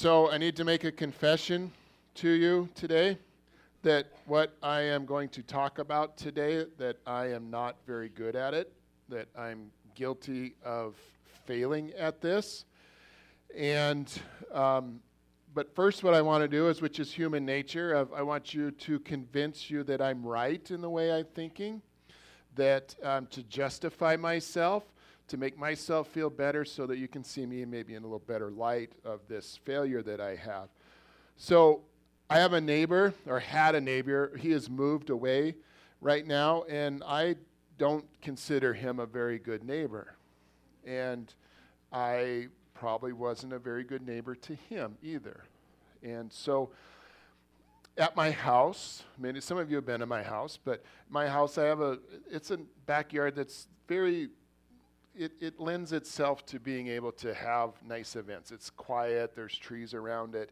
So I need to make a confession to you today that what I am going to talk about today that I am not very good at it, that I'm guilty of failing at this. And um, but first, what I want to do is, which is human nature, of, I want you to convince you that I'm right in the way I'm thinking, that um, to justify myself, to make myself feel better, so that you can see me maybe in a little better light of this failure that I have. So, I have a neighbor, or had a neighbor. He has moved away right now, and I don't consider him a very good neighbor. And I probably wasn't a very good neighbor to him either. And so at my house, maybe some of you have been in my house, but my house, I have a, it's a backyard that's very, it, it lends itself to being able to have nice events. It's quiet, there's trees around it.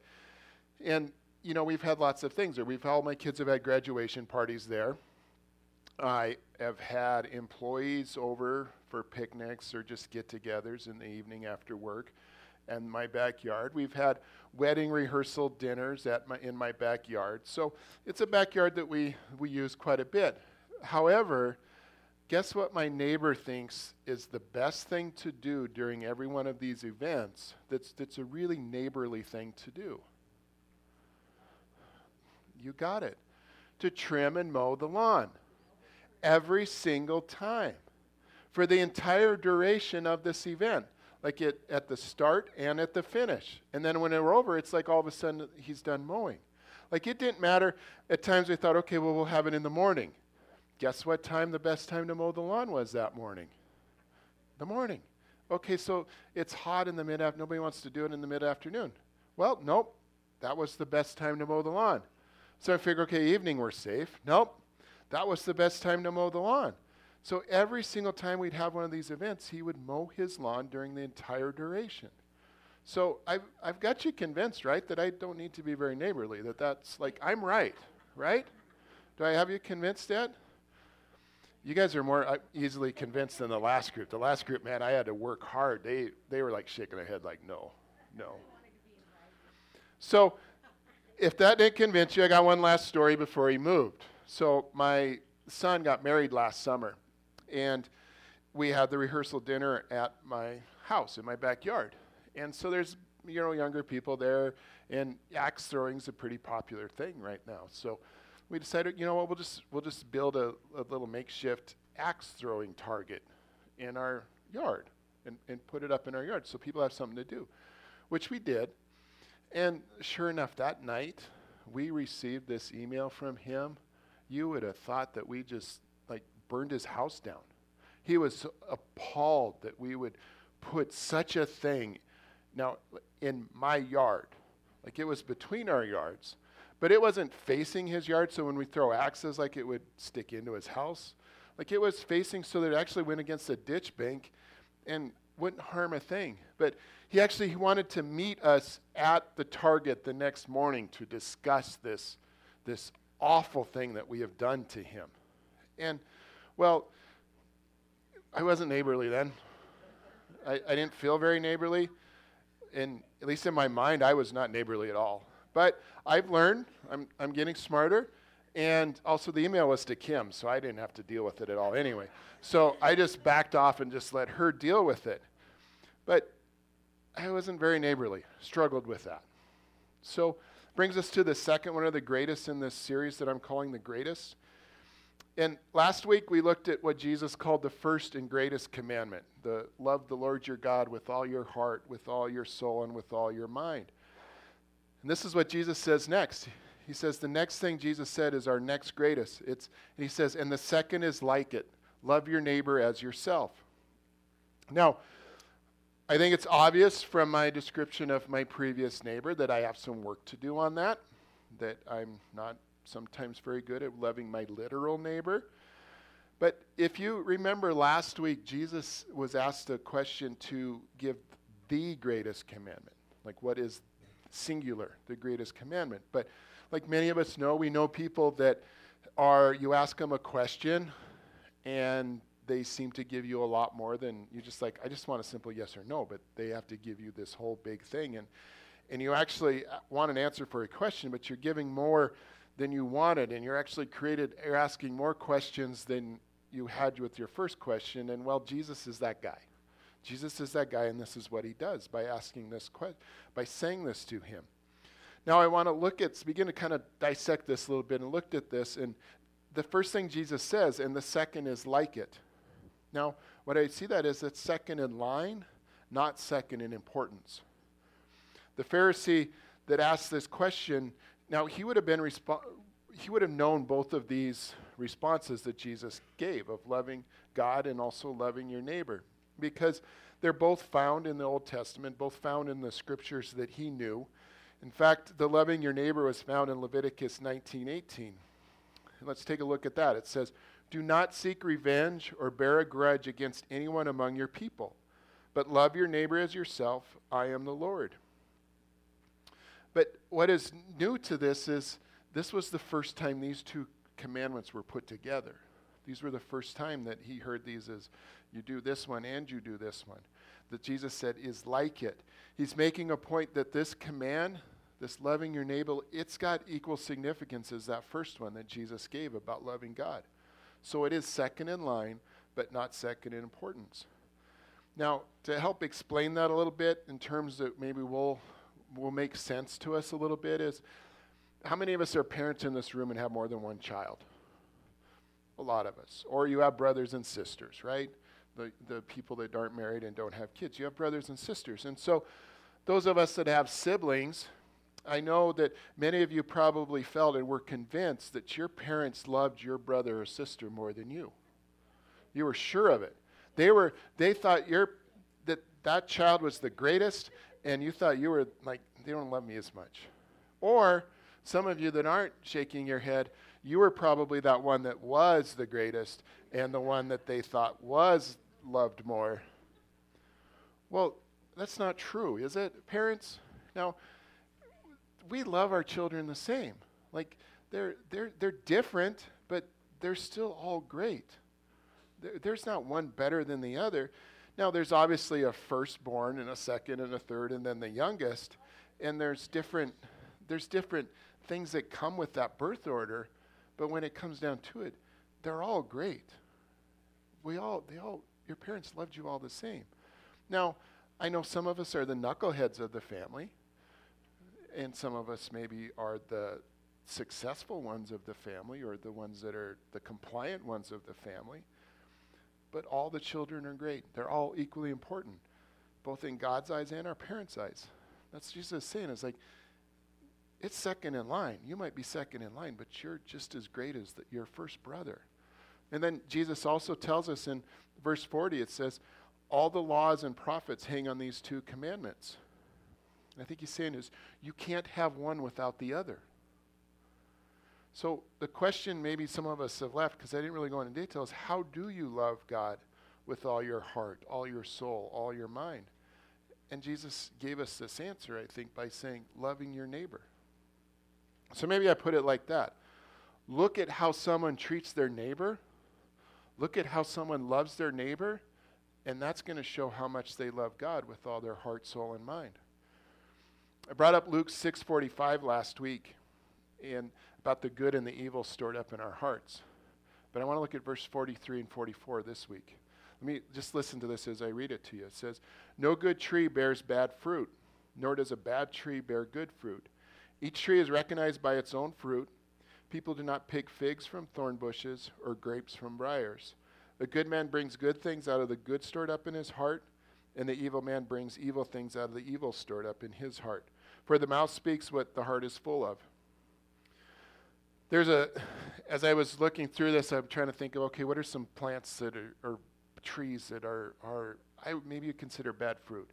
And, you know, we've had lots of things. We've, all my kids have had graduation parties there. I have had employees over for picnics or just get togethers in the evening after work and my backyard. We've had wedding rehearsal dinners at my, in my backyard. So it's a backyard that we, we use quite a bit. However, guess what my neighbor thinks is the best thing to do during every one of these events that's, that's a really neighborly thing to do? You got it. To trim and mow the lawn every single time for the entire duration of this event, like it, at the start and at the finish. And then when we're over, it's like all of a sudden he's done mowing. Like it didn't matter. At times we thought, okay, well, we'll have it in the morning. Guess what time the best time to mow the lawn was that morning? The morning. Okay, so it's hot in the mid afternoon. Nobody wants to do it in the mid afternoon. Well, nope. That was the best time to mow the lawn. So I figure, okay, evening we're safe. Nope. That was the best time to mow the lawn. So every single time we'd have one of these events, he would mow his lawn during the entire duration. So I've, I've got you convinced, right, that I don't need to be very neighborly, that that's like, I'm right, right? Do I have you convinced yet? You guys are more uh, easily convinced than the last group. The last group, man, I had to work hard. They, they were like shaking their head, like, no, no. So if that didn't convince you, I got one last story before he moved. So my son got married last summer, and we had the rehearsal dinner at my house in my backyard. And so there's you know younger people there, and axe throwing is a pretty popular thing right now. So we decided, you know what, we'll just we'll just build a, a little makeshift axe throwing target in our yard and, and put it up in our yard so people have something to do, which we did. And sure enough, that night we received this email from him you would have thought that we just like burned his house down. He was appalled that we would put such a thing now in my yard. Like it was between our yards, but it wasn't facing his yard, so when we throw axes, like it would stick into his house. Like it was facing so that it actually went against a ditch bank and wouldn't harm a thing. But he actually he wanted to meet us at the target the next morning to discuss this, this awful thing that we have done to him. And, well, I wasn't neighborly then. I, I didn't feel very neighborly. And at least in my mind, I was not neighborly at all. But I've learned, I'm, I'm getting smarter. And also, the email was to Kim, so I didn't have to deal with it at all anyway. So I just backed off and just let her deal with it. But I wasn't very neighborly, struggled with that. So Brings us to the second one of the greatest in this series that I'm calling the greatest. And last week we looked at what Jesus called the first and greatest commandment the love the Lord your God with all your heart, with all your soul, and with all your mind. And this is what Jesus says next. He says the next thing Jesus said is our next greatest. It's, and he says, and the second is like it love your neighbor as yourself. Now, I think it's obvious from my description of my previous neighbor that I have some work to do on that, that I'm not sometimes very good at loving my literal neighbor. But if you remember last week, Jesus was asked a question to give the greatest commandment. Like, what is singular, the greatest commandment? But like many of us know, we know people that are, you ask them a question and they seem to give you a lot more than you just like, I just want a simple yes or no, but they have to give you this whole big thing. And, and you actually uh, want an answer for a question, but you're giving more than you wanted, and you're actually created, you're asking more questions than you had with your first question. And well, Jesus is that guy. Jesus is that guy, and this is what he does by asking this question, by saying this to him. Now, I want to look at, begin to kind of dissect this a little bit and looked at this. And the first thing Jesus says, and the second is like it. Now, what I see that is it's second in line, not second in importance. The Pharisee that asked this question, now he would have been respo- he would have known both of these responses that Jesus gave of loving God and also loving your neighbor because they're both found in the Old Testament, both found in the scriptures that he knew. In fact, the loving your neighbor was found in Leviticus 19:18. Let's take a look at that. It says, "Do not seek revenge or bear a grudge against anyone among your people, but love your neighbor as yourself. I am the Lord." But what is new to this is this was the first time these two commandments were put together. These were the first time that he heard these as you do this one and you do this one. That Jesus said is like it. He's making a point that this command, this loving your neighbor, it's got equal significance as that first one that Jesus gave about loving God. So it is second in line, but not second in importance. Now, to help explain that a little bit in terms that maybe will will make sense to us a little bit is how many of us are parents in this room and have more than one child? A lot of us. Or you have brothers and sisters, right? the, the people that aren't married and don't have kids. You have brothers and sisters. And so, those of us that have siblings, I know that many of you probably felt and were convinced that your parents loved your brother or sister more than you. You were sure of it. They were they thought your that that child was the greatest and you thought you were like they don't love me as much. Or some of you that aren't shaking your head, you were probably that one that was the greatest and the one that they thought was loved more. Well, that's not true, is it, parents? Now, we love our children the same. Like they're they're they're different, but they're still all great. There, there's not one better than the other. Now, there's obviously a firstborn and a second and a third, and then the youngest, and there's different there's different things that come with that birth order. But when it comes down to it, they're all great. We all they all your parents loved you all the same. Now, I know some of us are the knuckleheads of the family, and some of us maybe are the successful ones of the family or the ones that are the compliant ones of the family. But all the children are great. They're all equally important, both in God's eyes and our parents' eyes. That's Jesus saying. It's like, it's second in line. You might be second in line, but you're just as great as the, your first brother. And then Jesus also tells us in verse 40, it says, All the laws and prophets hang on these two commandments. And I think he's saying is, you can't have one without the other. So the question maybe some of us have left, because I didn't really go into detail, is how do you love God with all your heart, all your soul, all your mind? And Jesus gave us this answer, I think, by saying, loving your neighbor. So maybe I put it like that. Look at how someone treats their neighbor Look at how someone loves their neighbor, and that's going to show how much they love God with all their heart, soul, and mind. I brought up Luke 6:45 last week and about the good and the evil stored up in our hearts. But I want to look at verse 43 and 44 this week. Let me just listen to this as I read it to you. It says, "No good tree bears bad fruit, nor does a bad tree bear good fruit. Each tree is recognized by its own fruit." People do not pick figs from thorn bushes or grapes from briars. The good man brings good things out of the good stored up in his heart, and the evil man brings evil things out of the evil stored up in his heart. For the mouth speaks what the heart is full of. There's a, as I was looking through this, I'm trying to think of, okay, what are some plants that are, or trees that are, are I maybe you consider bad fruit.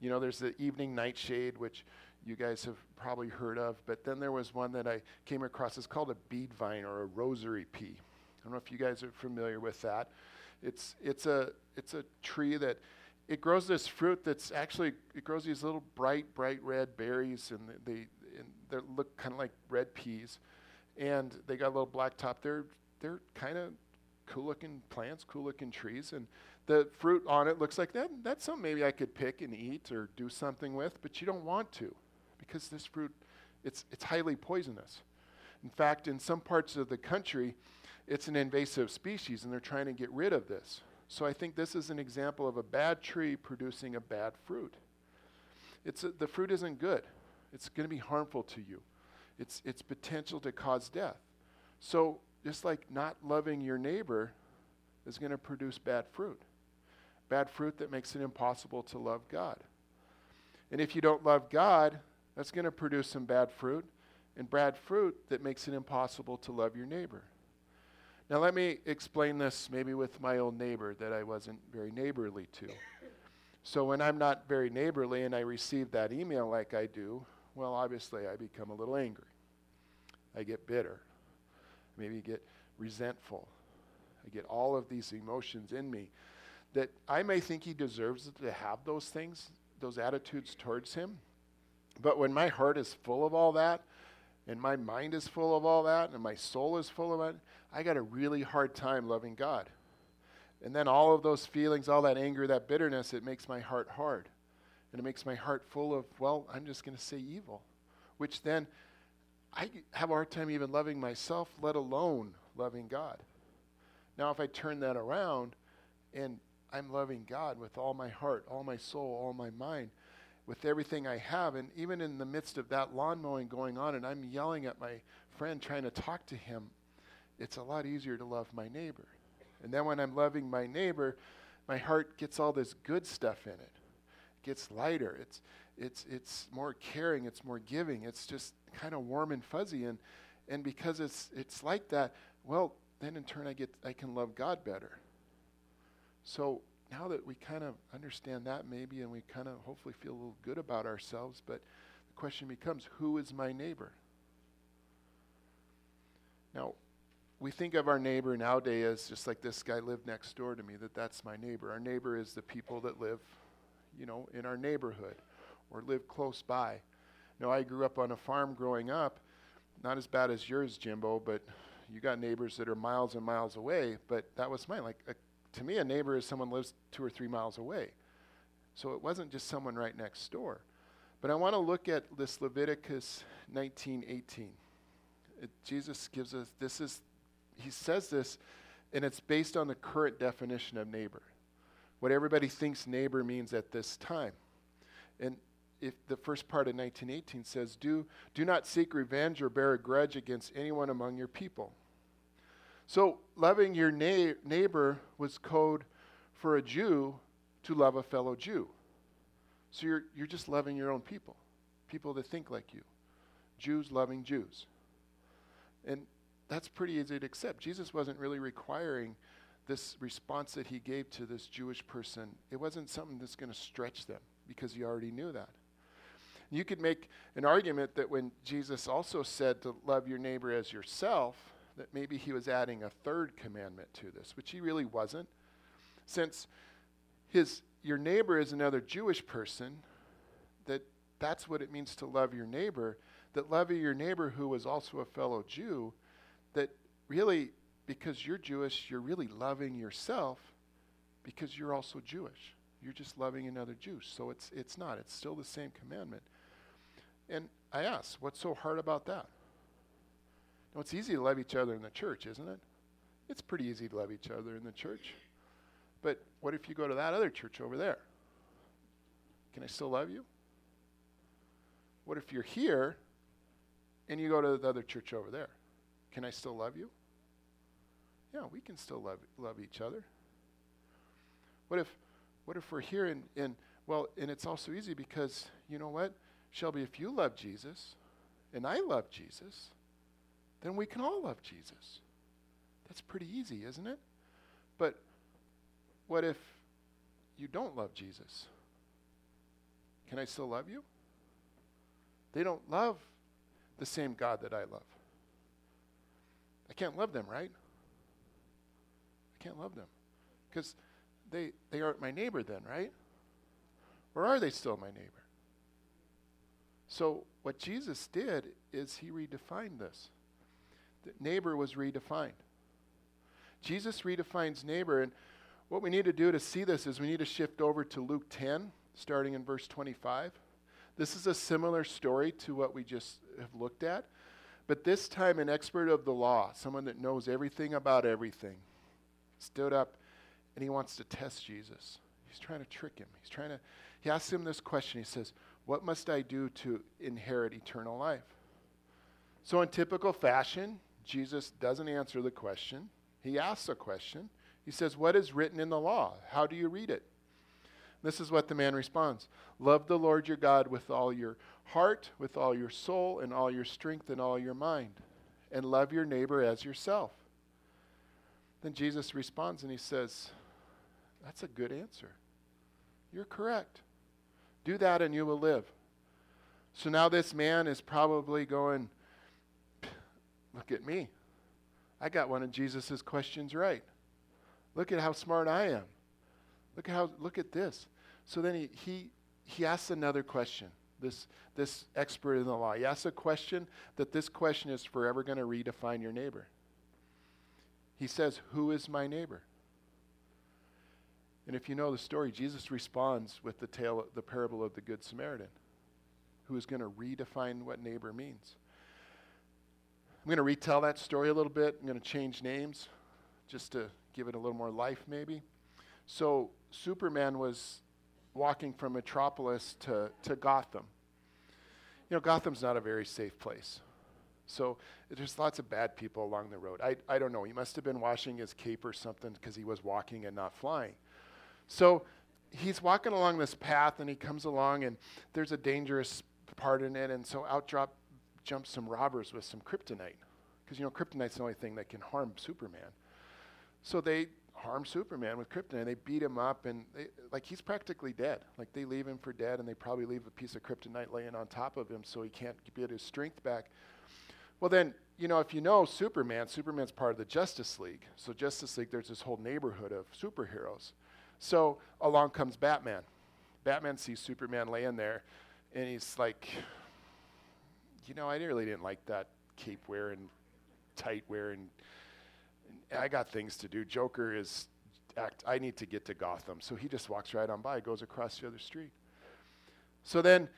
You know, there's the evening nightshade, which you guys have probably heard of. But then there was one that I came across. It's called a bead vine or a rosary pea. I don't know if you guys are familiar with that. It's, it's, a, it's a tree that it grows this fruit that's actually it grows these little bright bright red berries and they and they look kind of like red peas and they got a little black top they're they're kind of cool looking plants cool looking trees and the fruit on it looks like that that's something maybe i could pick and eat or do something with but you don't want to because this fruit, it's, it's highly poisonous. In fact, in some parts of the country, it's an invasive species, and they're trying to get rid of this. So I think this is an example of a bad tree producing a bad fruit. It's a, the fruit isn't good. It's going to be harmful to you. It's, it's potential to cause death. So just like not loving your neighbor is going to produce bad fruit. Bad fruit that makes it impossible to love God. And if you don't love God, that's going to produce some bad fruit, and bad fruit that makes it impossible to love your neighbor. Now, let me explain this maybe with my old neighbor that I wasn't very neighborly to. So, when I'm not very neighborly and I receive that email like I do, well, obviously I become a little angry. I get bitter. Maybe get resentful. I get all of these emotions in me that I may think he deserves to have those things, those attitudes towards him. But when my heart is full of all that, and my mind is full of all that, and my soul is full of it, I got a really hard time loving God. And then all of those feelings, all that anger, that bitterness, it makes my heart hard. And it makes my heart full of, well, I'm just going to say evil. Which then I have a hard time even loving myself, let alone loving God. Now, if I turn that around and I'm loving God with all my heart, all my soul, all my mind, with everything I have, and even in the midst of that lawn mowing going on, and I'm yelling at my friend trying to talk to him, it's a lot easier to love my neighbor. And then when I'm loving my neighbor, my heart gets all this good stuff in it. It gets lighter. It's it's it's more caring, it's more giving. It's just kind of warm and fuzzy and and because it's it's like that, well, then in turn I get I can love God better. So now that we kind of understand that maybe and we kind of hopefully feel a little good about ourselves, but the question becomes who is my neighbor? Now, we think of our neighbor nowadays as just like this guy lived next door to me, that that's my neighbor. Our neighbor is the people that live, you know, in our neighborhood or live close by. Now, I grew up on a farm growing up, not as bad as yours, Jimbo, but you got neighbors that are miles and miles away, but that was mine. Like, a, to me, a neighbor is someone lives two or three miles away. So it wasn't just someone right next door. But I want to look at this Leviticus 19:18. Jesus gives us this is he says this, and it's based on the current definition of neighbor, what everybody thinks neighbor means at this time. And if the first part of 1918 says, do, do not seek revenge or bear a grudge against anyone among your people. So, loving your na- neighbor was code for a Jew to love a fellow Jew. So, you're, you're just loving your own people, people that think like you. Jews loving Jews. And that's pretty easy to accept. Jesus wasn't really requiring this response that he gave to this Jewish person. It wasn't something that's going to stretch them because he already knew that. You could make an argument that when Jesus also said to love your neighbor as yourself, that maybe he was adding a third commandment to this, which he really wasn't. Since his your neighbor is another Jewish person, that that's what it means to love your neighbor, that loving your neighbor who was also a fellow Jew that really, because you're Jewish, you're really loving yourself because you're also Jewish. You're just loving another Jew. So it's, it's not. It's still the same commandment. And I ask, what's so hard about that? It's easy to love each other in the church, isn't it? It's pretty easy to love each other in the church. But what if you go to that other church over there? Can I still love you? What if you're here and you go to the other church over there? Can I still love you? Yeah, we can still love, love each other. What if, what if we're here and, and, well, and it's also easy because, you know what, Shelby, if you love Jesus and I love Jesus, then we can all love Jesus. That's pretty easy, isn't it? But what if you don't love Jesus? Can I still love you? They don't love the same God that I love. I can't love them, right? I can't love them because they, they aren't my neighbor then, right? Or are they still my neighbor? So, what Jesus did is he redefined this. Neighbor was redefined. Jesus redefines neighbor, and what we need to do to see this is we need to shift over to Luke 10, starting in verse 25. This is a similar story to what we just have looked at. But this time, an expert of the law, someone that knows everything about everything, stood up and he wants to test Jesus. He's trying to trick him. He's trying to, he asks him this question. He says, What must I do to inherit eternal life? So, in typical fashion, Jesus doesn't answer the question. He asks a question. He says, What is written in the law? How do you read it? This is what the man responds Love the Lord your God with all your heart, with all your soul, and all your strength, and all your mind, and love your neighbor as yourself. Then Jesus responds and he says, That's a good answer. You're correct. Do that and you will live. So now this man is probably going, Look at me. I got one of Jesus' questions right. Look at how smart I am. Look at how look at this. So then he he he asks another question. This this expert in the law. He asks a question that this question is forever going to redefine your neighbor. He says, Who is my neighbor? And if you know the story, Jesus responds with the tale, the parable of the Good Samaritan, who is going to redefine what neighbor means. I'm going to retell that story a little bit. I'm going to change names just to give it a little more life, maybe. So, Superman was walking from Metropolis to, to Gotham. You know, Gotham's not a very safe place. So there's lots of bad people along the road. I, I don't know. He must have been washing his cape or something because he was walking and not flying. So he's walking along this path and he comes along and there's a dangerous part in it. And so out drop jumps some robbers with some kryptonite. Because, you know, kryptonite's the only thing that can harm Superman. So they harm Superman with kryptonite. They beat him up, and they, like he's practically dead. Like they leave him for dead, and they probably leave a piece of kryptonite laying on top of him so he can't get his strength back. Well, then you know if you know Superman, Superman's part of the Justice League. So Justice League, there's this whole neighborhood of superheroes. So along comes Batman. Batman sees Superman laying there, and he's like, you know, I really didn't like that cape wearing, tight wearing I got things to do. Joker is act. I need to get to Gotham. So he just walks right on by, goes across the other street. So then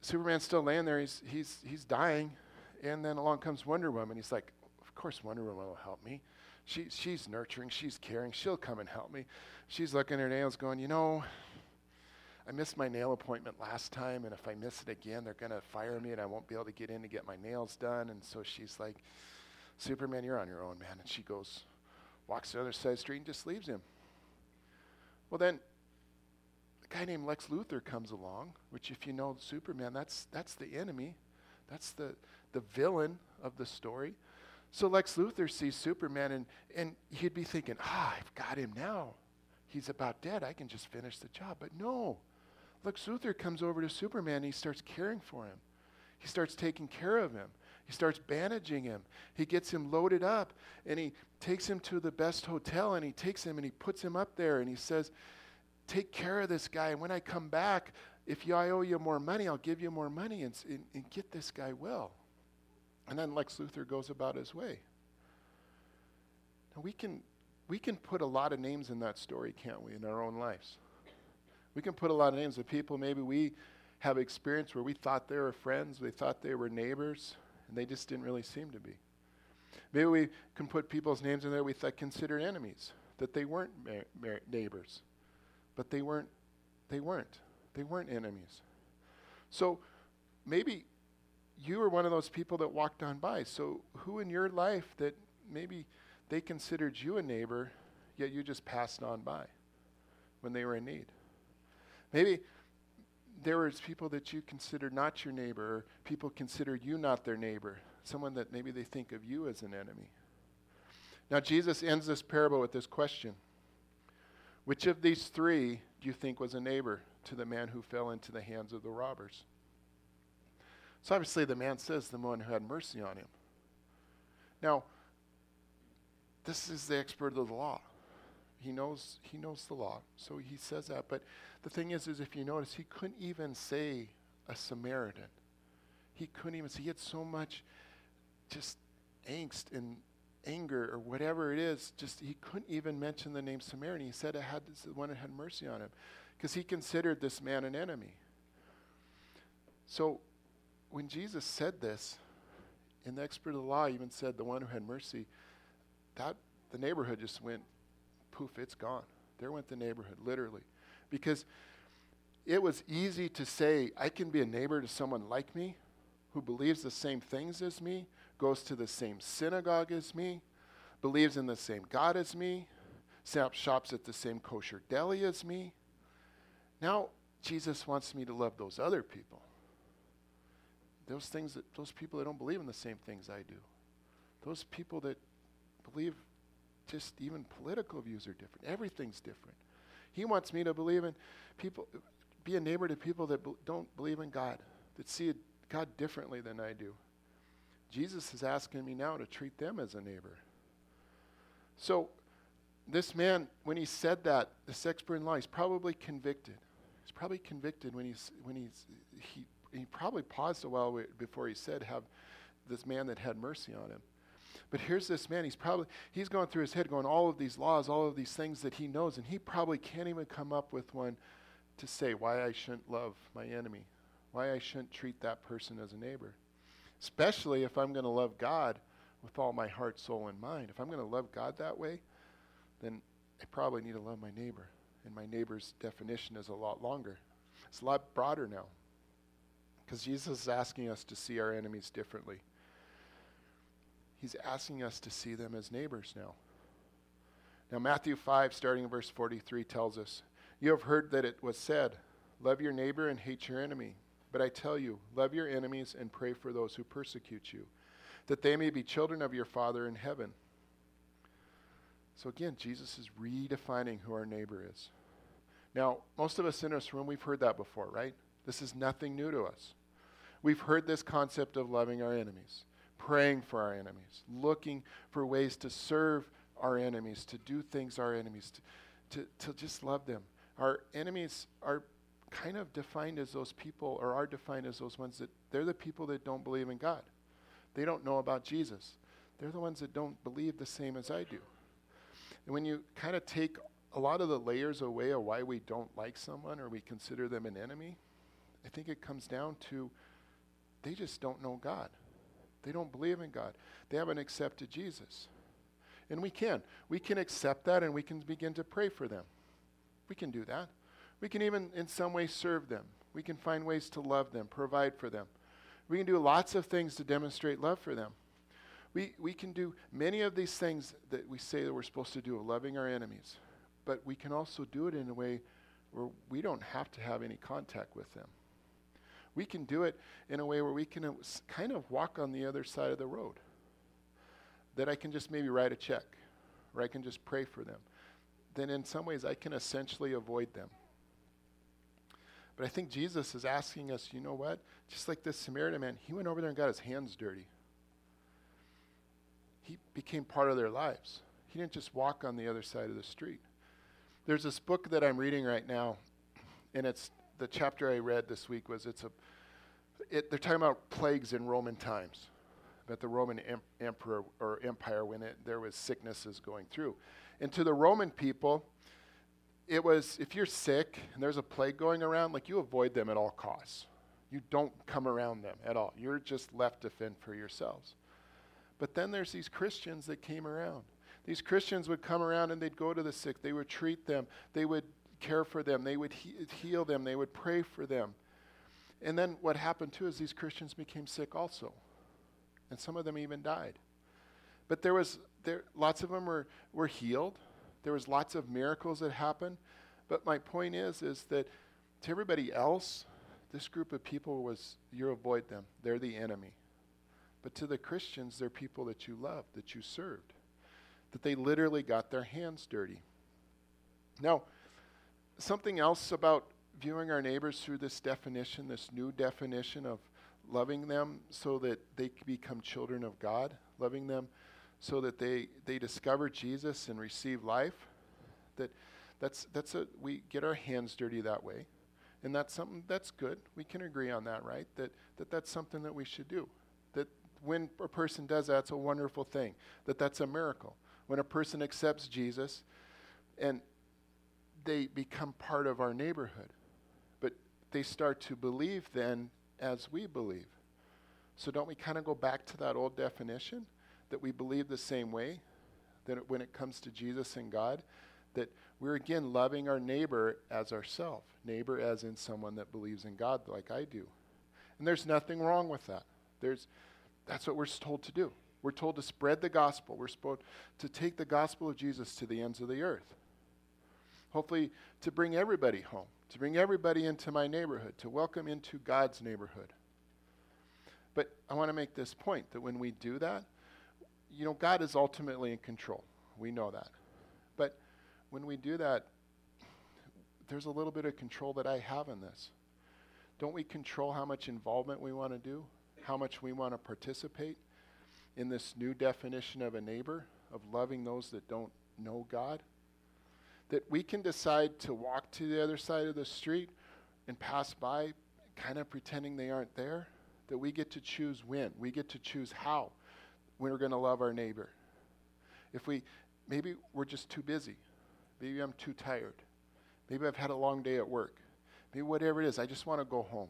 Superman's still laying there. He's, he's, he's dying. And then along comes Wonder Woman. He's like, Of course, Wonder Woman will help me. She, she's nurturing, she's caring, she'll come and help me. She's looking at her nails, going, You know, I missed my nail appointment last time, and if I miss it again, they're going to fire me and I won't be able to get in to get my nails done. And so she's like, Superman, you're on your own, man. And she goes, walks the other side of the street and just leaves him. Well, then a guy named Lex Luthor comes along, which, if you know Superman, that's, that's the enemy. That's the, the villain of the story. So Lex Luthor sees Superman, and, and he'd be thinking, ah, I've got him now. He's about dead. I can just finish the job. But no. Lex Luthor comes over to Superman, and he starts caring for him. He starts taking care of him. He starts bandaging him. He gets him loaded up and he takes him to the best hotel and he takes him and he puts him up there and he says, Take care of this guy. And when I come back, if you, I owe you more money, I'll give you more money and, and, and get this guy well. And then Lex Luthor goes about his way. Now we can, we can put a lot of names in that story, can't we, in our own lives? We can put a lot of names of people maybe we have experience where we thought they were friends, we thought they were neighbors, and they just didn't really seem to be. Maybe we can put people's names in there we thought considered enemies, that they weren't mar- mar- neighbors, but they weren't. They weren't. They weren't enemies. So maybe you were one of those people that walked on by. So who in your life that maybe they considered you a neighbor, yet you just passed on by when they were in need? Maybe there was people that you considered not your neighbor, or people considered you not their neighbor, someone that maybe they think of you as an enemy. Now, Jesus ends this parable with this question Which of these three do you think was a neighbor to the man who fell into the hands of the robbers? So, obviously, the man says the one who had mercy on him. Now, this is the expert of the law. He knows, he knows the law, so he says that. But the thing is, is if you notice, he couldn't even say a Samaritan. He couldn't even say, he had so much just angst and anger or whatever it is, just he couldn't even mention the name Samaritan. He said it had the one that had mercy on him because he considered this man an enemy. So when Jesus said this, and the expert of the law even said the one who had mercy, that the neighborhood just went poof, it's gone. There went the neighborhood, literally. Because it was easy to say, I can be a neighbor to someone like me who believes the same things as me, goes to the same synagogue as me, believes in the same God as me, shops at the same kosher deli as me. Now, Jesus wants me to love those other people. Those things that those people that don't believe in the same things I do. Those people that believe just even political views are different. Everything's different. He wants me to believe in people, be a neighbor to people that don't believe in God, that see God differently than I do. Jesus is asking me now to treat them as a neighbor. So, this man, when he said that, this expert in law, he's probably convicted. He's probably convicted when he's when he's he he probably paused a while before he said, "Have this man that had mercy on him." But here's this man, he's probably, he's going through his head going, all of these laws, all of these things that he knows, and he probably can't even come up with one to say why I shouldn't love my enemy, why I shouldn't treat that person as a neighbor. Especially if I'm going to love God with all my heart, soul, and mind. If I'm going to love God that way, then I probably need to love my neighbor. And my neighbor's definition is a lot longer. It's a lot broader now. Because Jesus is asking us to see our enemies differently. He's asking us to see them as neighbors now. Now, Matthew 5, starting in verse 43, tells us You have heard that it was said, Love your neighbor and hate your enemy. But I tell you, love your enemies and pray for those who persecute you, that they may be children of your Father in heaven. So again, Jesus is redefining who our neighbor is. Now, most of us in this room, we've heard that before, right? This is nothing new to us. We've heard this concept of loving our enemies praying for our enemies, looking for ways to serve our enemies, to do things our enemies, to, to, to just love them. Our enemies are kind of defined as those people, or are defined as those ones that they're the people that don't believe in God. They don't know about Jesus. They're the ones that don't believe the same as I do. And when you kind of take a lot of the layers away of why we don't like someone or we consider them an enemy, I think it comes down to they just don't know God. They don't believe in God. They haven't accepted Jesus. And we can. We can accept that and we can begin to pray for them. We can do that. We can even, in some way, serve them. We can find ways to love them, provide for them. We can do lots of things to demonstrate love for them. We, we can do many of these things that we say that we're supposed to do, loving our enemies. But we can also do it in a way where we don't have to have any contact with them. We can do it in a way where we can uh, kind of walk on the other side of the road. That I can just maybe write a check, or I can just pray for them. Then, in some ways, I can essentially avoid them. But I think Jesus is asking us, you know what? Just like this Samaritan man, he went over there and got his hands dirty. He became part of their lives. He didn't just walk on the other side of the street. There's this book that I'm reading right now, and it's the chapter I read this week was it's a it, they're talking about plagues in Roman times, that the Roman em- emperor or empire when it, there was sicknesses going through, and to the Roman people, it was if you're sick and there's a plague going around, like you avoid them at all costs. You don't come around them at all. You're just left to fend for yourselves. But then there's these Christians that came around. These Christians would come around and they'd go to the sick. They would treat them. They would care for them, they would he- heal them, they would pray for them. And then what happened too is these Christians became sick also. And some of them even died. But there was there lots of them were, were healed. There was lots of miracles that happened. But my point is is that to everybody else, this group of people was you avoid them. They're the enemy. But to the Christians, they're people that you loved, that you served, that they literally got their hands dirty. Now, something else about viewing our neighbors through this definition, this new definition of loving them so that they become children of God, loving them so that they, they discover Jesus and receive life. That that's that's a we get our hands dirty that way. And that's something that's good. We can agree on that, right? That that that's something that we should do. That when a person does that, it's a wonderful thing. That that's a miracle. When a person accepts Jesus and they become part of our neighborhood. But they start to believe then as we believe. So don't we kind of go back to that old definition that we believe the same way that when it comes to Jesus and God, that we're again loving our neighbor as ourself, neighbor as in someone that believes in God like I do. And there's nothing wrong with that. There's that's what we're told to do. We're told to spread the gospel. We're supposed to take the gospel of Jesus to the ends of the earth. Hopefully to bring everybody home, to bring everybody into my neighborhood, to welcome into God's neighborhood. But I want to make this point that when we do that, you know, God is ultimately in control. We know that. But when we do that, there's a little bit of control that I have in this. Don't we control how much involvement we want to do, how much we want to participate in this new definition of a neighbor, of loving those that don't know God? That we can decide to walk to the other side of the street and pass by, kind of pretending they aren't there. That we get to choose when, we get to choose how we're going to love our neighbor. If we, maybe we're just too busy. Maybe I'm too tired. Maybe I've had a long day at work. Maybe whatever it is, I just want to go home.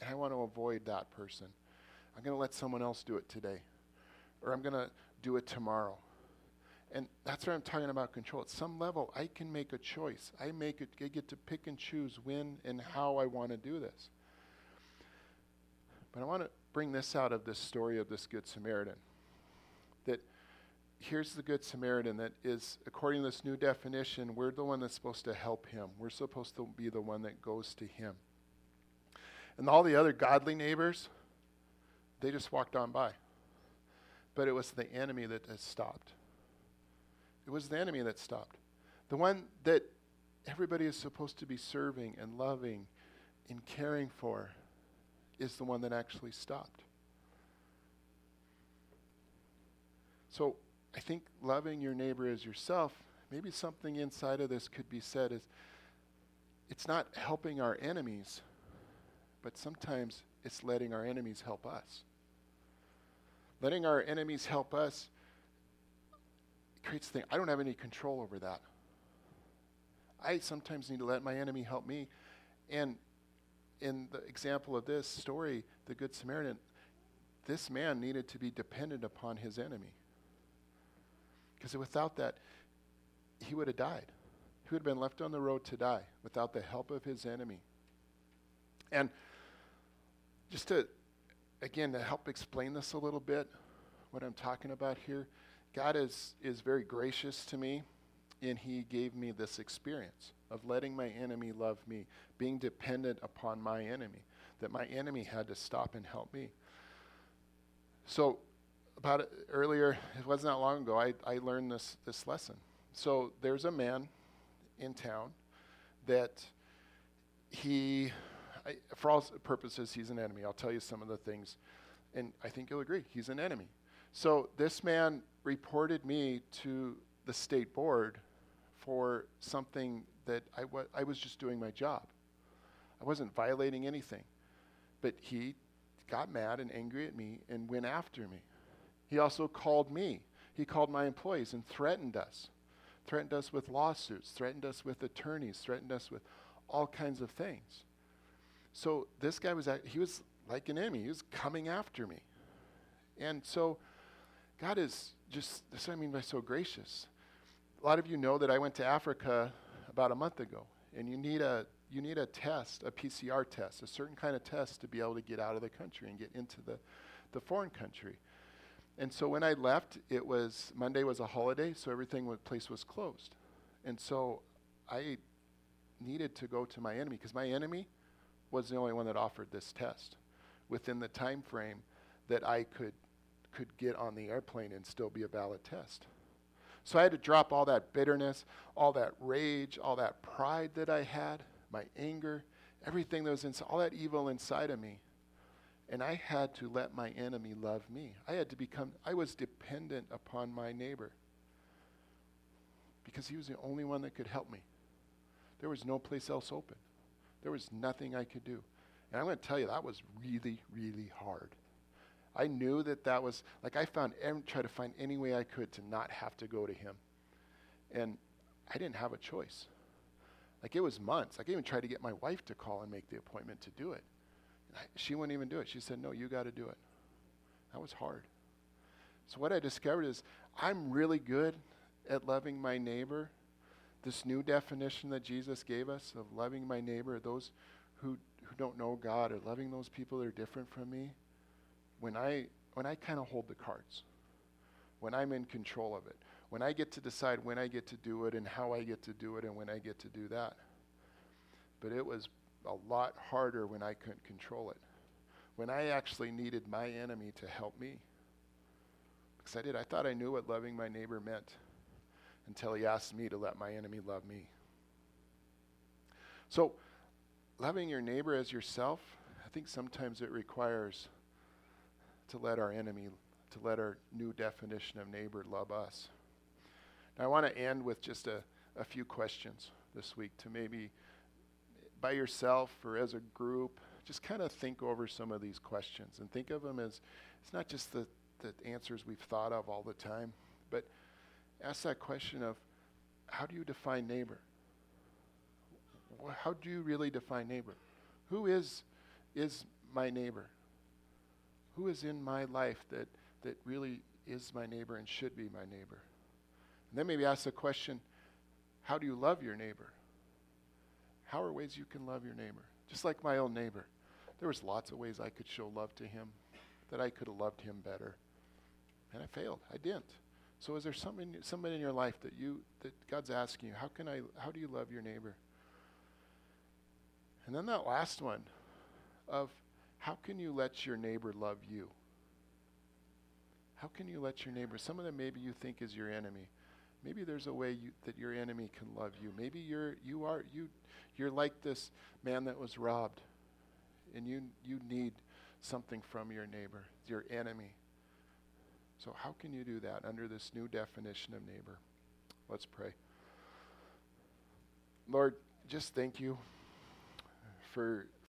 And I want to avoid that person. I'm going to let someone else do it today. Or I'm going to do it tomorrow. And that's what I'm talking about control. At some level, I can make a choice. I make it, I get to pick and choose when and how I want to do this. But I want to bring this out of this story of this Good Samaritan that here's the Good Samaritan that is, according to this new definition, we're the one that's supposed to help him. We're supposed to be the one that goes to him. And all the other godly neighbors, they just walked on by. But it was the enemy that stopped. It was the enemy that stopped. The one that everybody is supposed to be serving and loving and caring for is the one that actually stopped. So I think loving your neighbor as yourself, maybe something inside of this could be said is it's not helping our enemies, but sometimes it's letting our enemies help us. Letting our enemies help us creates the thing. I don't have any control over that. I sometimes need to let my enemy help me. And in the example of this story, the Good Samaritan, this man needed to be dependent upon his enemy. Because without that, he would have died. He would have been left on the road to die without the help of his enemy. And just to, again, to help explain this a little bit, what I'm talking about here, God is, is very gracious to me, and He gave me this experience of letting my enemy love me, being dependent upon my enemy, that my enemy had to stop and help me. So about earlier, it wasn't that long ago, I, I learned this, this lesson. So there's a man in town that he, I, for all purposes, he's an enemy. I'll tell you some of the things, and I think you'll agree, he's an enemy. So this man reported me to the state board for something that I, wa- I was just doing my job. I wasn't violating anything. But he got mad and angry at me and went after me. He also called me. He called my employees and threatened us. Threatened us with lawsuits, threatened us with attorneys, threatened us with all kinds of things. So this guy was, he was like an enemy. He was coming after me. And so God is just, that's what I mean by so gracious. A lot of you know that I went to Africa about a month ago, and you need a, you need a test, a PCR test, a certain kind of test to be able to get out of the country and get into the, the foreign country. And so when I left, it was Monday was a holiday, so everything was place was closed. And so I needed to go to my enemy because my enemy was the only one that offered this test within the time frame that I could could get on the airplane and still be a valid test. So I had to drop all that bitterness, all that rage, all that pride that I had, my anger, everything that was inside, all that evil inside of me and I had to let my enemy love me. I had to become, I was dependent upon my neighbor because he was the only one that could help me. There was no place else open, there was nothing I could do. And I'm going to tell you, that was really, really hard. I knew that that was, like, I found, tried to find any way I could to not have to go to him. And I didn't have a choice. Like, it was months. I even tried to get my wife to call and make the appointment to do it. she wouldn't even do it. She said, No, you got to do it. That was hard. So, what I discovered is I'm really good at loving my neighbor. This new definition that Jesus gave us of loving my neighbor, those who, who don't know God, or loving those people that are different from me, when I, when I kind of hold the cards, when I'm in control of it, when I get to decide when I get to do it and how I get to do it and when I get to do that. But it was a lot harder when I couldn't control it. When I actually needed my enemy to help me. Because I did. I thought I knew what loving my neighbor meant until he asked me to let my enemy love me. So, loving your neighbor as yourself, I think sometimes it requires to let our enemy, to let our new definition of neighbor love us. Now, I want to end with just a, a few questions this week to maybe by yourself or as a group, just kind of think over some of these questions and think of them as it's not just the, the answers we've thought of all the time, but ask that question of how do you define neighbor? How do you really define neighbor? Who is, is my neighbor? Who is in my life that, that really is my neighbor and should be my neighbor? And then maybe ask the question how do you love your neighbor? How are ways you can love your neighbor? Just like my own neighbor. There was lots of ways I could show love to him, that I could have loved him better. And I failed. I didn't. So is there something somebody in your life that you that God's asking you, how can I how do you love your neighbor? And then that last one of how can you let your neighbor love you? How can you let your neighbor, some of them maybe you think is your enemy. Maybe there's a way you, that your enemy can love you. Maybe you're you are you you're like this man that was robbed, and you you need something from your neighbor, your enemy. So how can you do that under this new definition of neighbor? Let's pray. Lord, just thank you for